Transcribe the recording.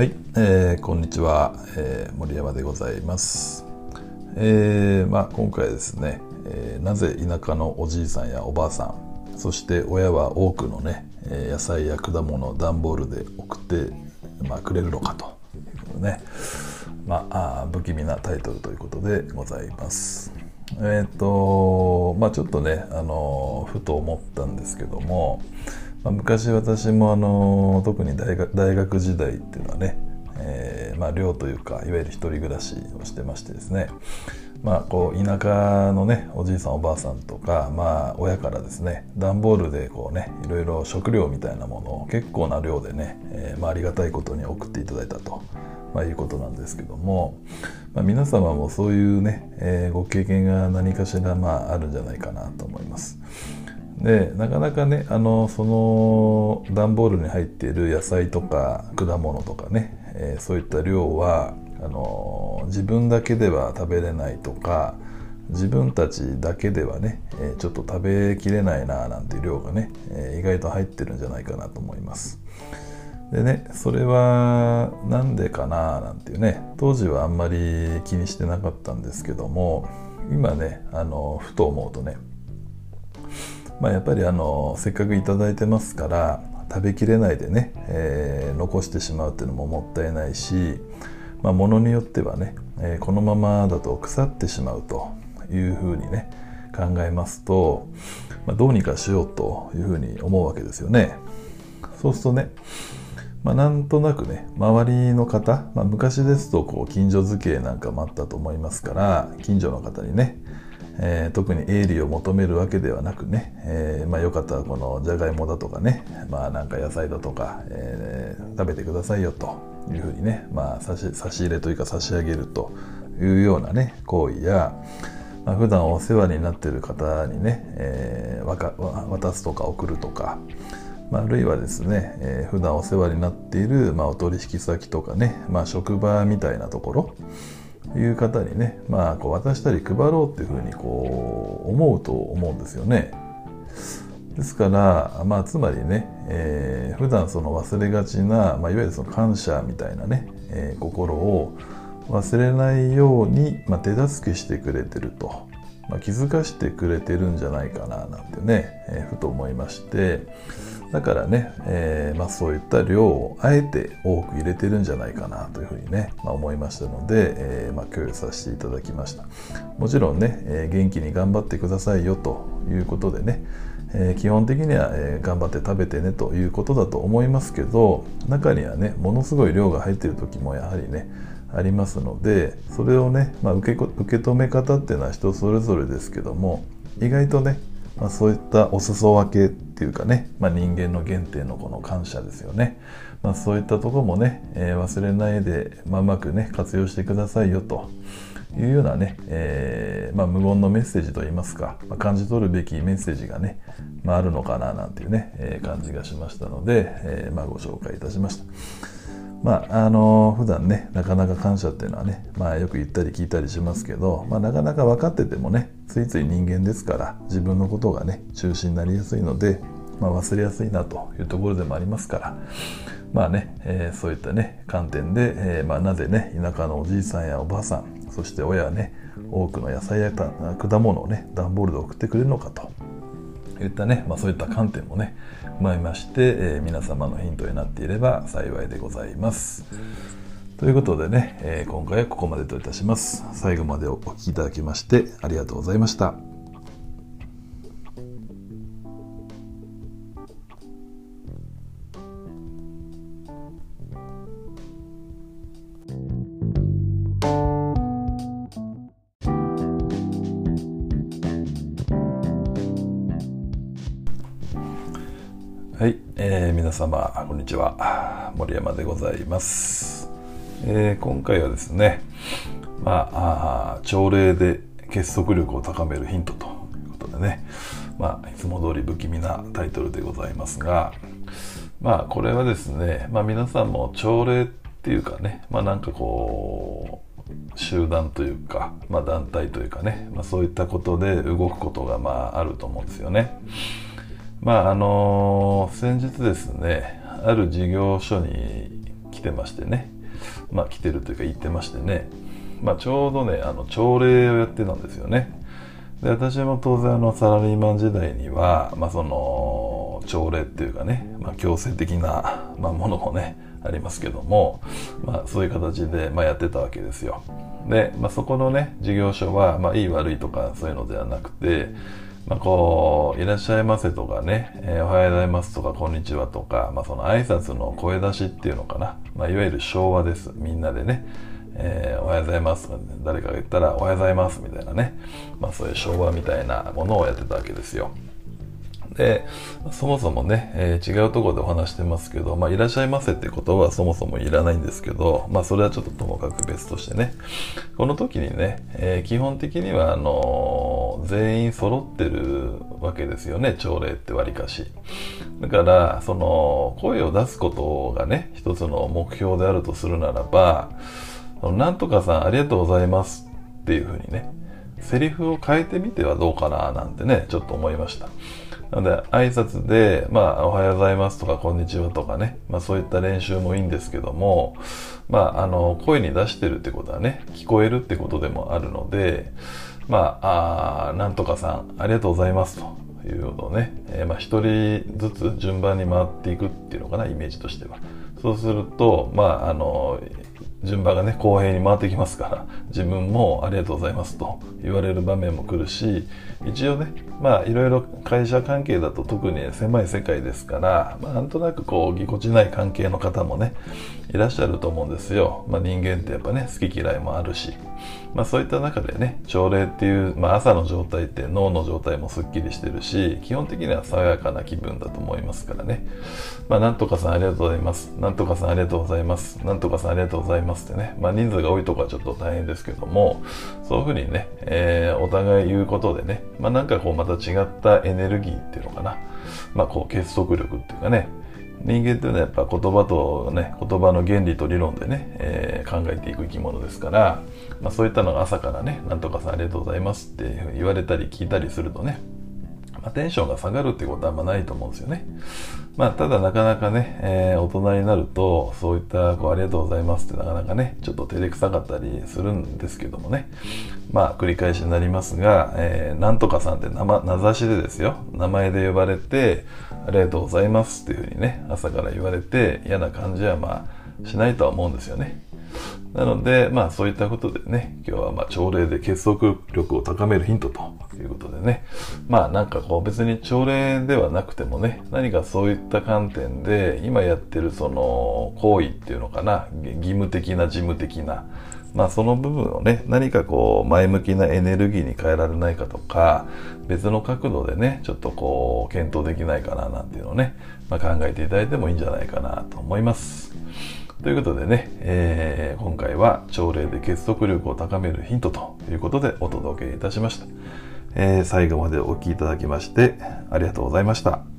はい、えー、こんにちは、えー、森山でございます。えーまあ、今回ですね、えーなぜ田舎のおじいさんやおばあさんそして親は多くのね野菜や果物を段ボールで送って、まあ、くれるのかということでね、まあ、あ不気味なタイトルということでございます。えっ、とまあちょっとね、あのふと思ったんですけども、まあ、昔私もあの特に大学大学時代っていうのはね、えーまあ、寮というかいわゆる一人暮らしをしてましてですねまあこう田舎のねおじいさんおばあさんとかまあ親からですね段ボールでこうねいろいろ食料みたいなものを結構な量でね、えーまあ、ありがたいことに送っていただいたと、まあ、いうことなんですけども、まあ、皆様もそういうね、えーご経験が何かしらまああるんじゃないかなと思います。でなかなかねあのその段ボールに入っている野菜とか果物とかね、えーそういった量はあの自分だけでは食べれないとか自分たちだけではね、えーちょっと食べきれないななんていう量がね、えー意外と入ってるんじゃないかなと思います。でねそれはなんでかななんていうね当時はあんまり気にしてなかったんですけども今ねあのふと思うとねまあ、やっぱりあのせっかく頂いただいてますから食べきれないでね、えー残してしまうっていうのももったいないし、まあ、ものによってはね、えーこのままだと腐ってしまうというふうにね考えますと、まあ、どうにかしようというふうに思うわけですよね。そうするとねまあ、なんとなくね周りの方、まあ、昔ですとこう近所付けなんかもあったと思いますから近所の方にね、えー特に営利を求めるわけではなくね、えーまあ、よかったらこのじゃがいもだとかね、まあ、なんか野菜だとか、えー食べてくださいよというふうにね、まあ、差し差し入れというか差し上げるというようなね行為や、まあ、普段お世話になっている方にね、え渡すとか送るとか、まあ、あるいはですね、えー普段お世話になっている、まあ、お取引先とかね、まあ、職場みたいなところいう方にね、まあ、こう渡したり配ろうっていうふうにこう思うと思うんですよね。ですから、まあ、つまりね、えー普段その忘れがちな、まあ、いわゆるその感謝みたいなね、えー心を忘れないように、まあ、手助けしてくれてると、まあ、気づかしてくれてるんじゃないかななんてね、えーふと思いましてだからね、えーまあ、そういった量をあえて多く入れてるんじゃないかなというふうにね、まあ、思いましたので、えーまあ、共有させていただきました。もちろんね、えー元気に頑張ってくださいよということでね、えー基本的には、えー頑張って食べてねということだと思いますけど中にはねものすごい量が入っている時もやはりねありますのでそれをね、まあ、受け受け止め方っていうのは人それぞれですけども意外とね、まあ、そういったお裾分けっていうかね、まあ、人間の原点のこの感謝ですよね、まあ、そういったところもね、えー忘れないで、まあ、うまくね活用してくださいよというようなね、えーまあ、無言のメッセージといいますか、まあ、感じ取るべきメッセージがね、まあ、あるのかななんていうね、えー感じがしましたので、えーまあ、ご紹介いたしました。まあ、あの普段ねなかなか感謝っていうのはね、まあ、よく言ったり聞いたりしますけど、まあ、なかなか分かっててもねついつい人間ですから自分のことがね中心になりやすいので、まあ、忘れやすいなというところでもありますからまあね、えーそういったね観点で、えーまあ、なぜね田舎のおじいさんやおばあさんそして親はね多くの野菜や果物をね段ボールで送ってくれるのかといったね、まあ、そういった観点もねまいまして、えー皆様のヒントになっていれば幸いでございます。ということでね、えー今回はここまでといたします。最後までお聴きいただきましてありがとうございました。えー皆様こんにちは。森山でございます、えー今回はですねまああ朝礼で結束力を高めるヒントということでね。まあいつも通り不気味なタイトルでございますがまあこれはですねまあ皆さんも朝礼っていうかねまあなんかこう集団というか、まあ、団体というかね、まあ、そういったことで動くことがまああると思うんですよね。まああの先日ですねある事業所に来てましてね。まあ来てるというか行ってましてね。まあちょうどねあの朝礼をやってたんですよね。で私も当然あのサラリーマン時代にはまあその朝礼っていうかね、まあ、強制的な、まあ、ものもねありますけども、まあ、そういう形で、まあ、やってたわけですよ。で、まあ、そこのね事業所は、まあ、いい悪いとかそういうのではなくてまあ、こう、いらっしゃいませとかね、えー、おはようございますとか、こんにちはとか、まあ、その挨拶の声出しっていうのかな。まあ、いわゆる昭和です。みんなでね。えー、おはようございます、誰かが言ったら、おはようございますみたいなね。まあ、そういう昭和みたいなものをやってたわけですよ。で、そもそもね、えー、違うところでお話してますけど、まあ、いらっしゃいませってことはそもそもいらないんですけど、まあ、それはちょっとともかく別としてね、この時にね、えー、基本的には、あの全員揃ってるわけですよね、朝礼ってわりかし。だから、その、声を出すことがね、一つの目標であるとするならば、なんとかさんありがとうございますっていうふうにね、セリフを変えてみてはどうかななんてね、ちょっと思いました。なので、挨拶で、まあ、おはようございますとか、こんにちはとかね、まあ、そういった練習もいいんですけども、まあ、あの、声に出してるってことはね、聞こえるってことでもあるので、まあ、あなんとかさん、ありがとうございますというのをね、えー、まあ、一人ずつ順番に回っていくっていうのかな、イメージとしては。そうすると、まあ、あの、順番がね、公平に回ってきますから、自分もありがとうございますと言われる場面も来るし、一応ね、まあいろいろ会社関係だと特に狭い世界ですから、まあなんとなくこうぎこちない関係の方もね、いらっしゃると思うんですよ。まあ人間ってやっぱね、好き嫌いもあるし。まあそういった中でね、朝礼っていう、まあ朝の状態って脳の状態もすっきりしてるし、基本的には爽やかな気分だと思いますからね。まあなんとかさんありがとうございます。なんとかさんありがとうございます。なんとかさんありがとうございますってね。まあ人数が多いとこはちょっと大変ですけども、そういうふうにね、えー、お互い言うことでね、まあなんかこうまた違ったエネルギーっていうのかな。まあこう結束力っていうかね、人間っていうのはやっぱ言葉とね言葉の原理と理論でね、えー、考えていく生き物ですから、まあ、そういったのが朝からね「なんとかさんありがとうございます」って言われたり聞いたりするとね、まあ、テンションが下がるってことはあんまないと思うんですよね。まあ、ただなかなかね、えー、大人になると、そういったこう、ありがとうございますってなかなかね、ちょっと照れくさかったりするんですけどもね。まあ、繰り返しになりますが、えー、なんとかさんって名名指しでですよ、名前で呼ばれて、ありがとうございますっていうふうにね、朝から言われて、嫌な感じはまあ、しないとは思うんですよね。なので、まあそういったことでね、今日はまあ朝礼で結束力を高めるヒントとということでね、まあなんかこう別に朝礼ではなくてもね、何かそういった観点で今やってるその行為っていうのかな、義務的な事務的な、まあその部分をね、何かこう前向きなエネルギーに変えられないかとか、別の角度でね、ちょっとこう検討できないかななんていうのをね、まあ、考えていただいてもいいんじゃないかなと思います。ということでね、えー、今回は朝礼で結束力を高めるヒントということでお届けいたしました。えー、最後までお聴きいただきましてありがとうございました。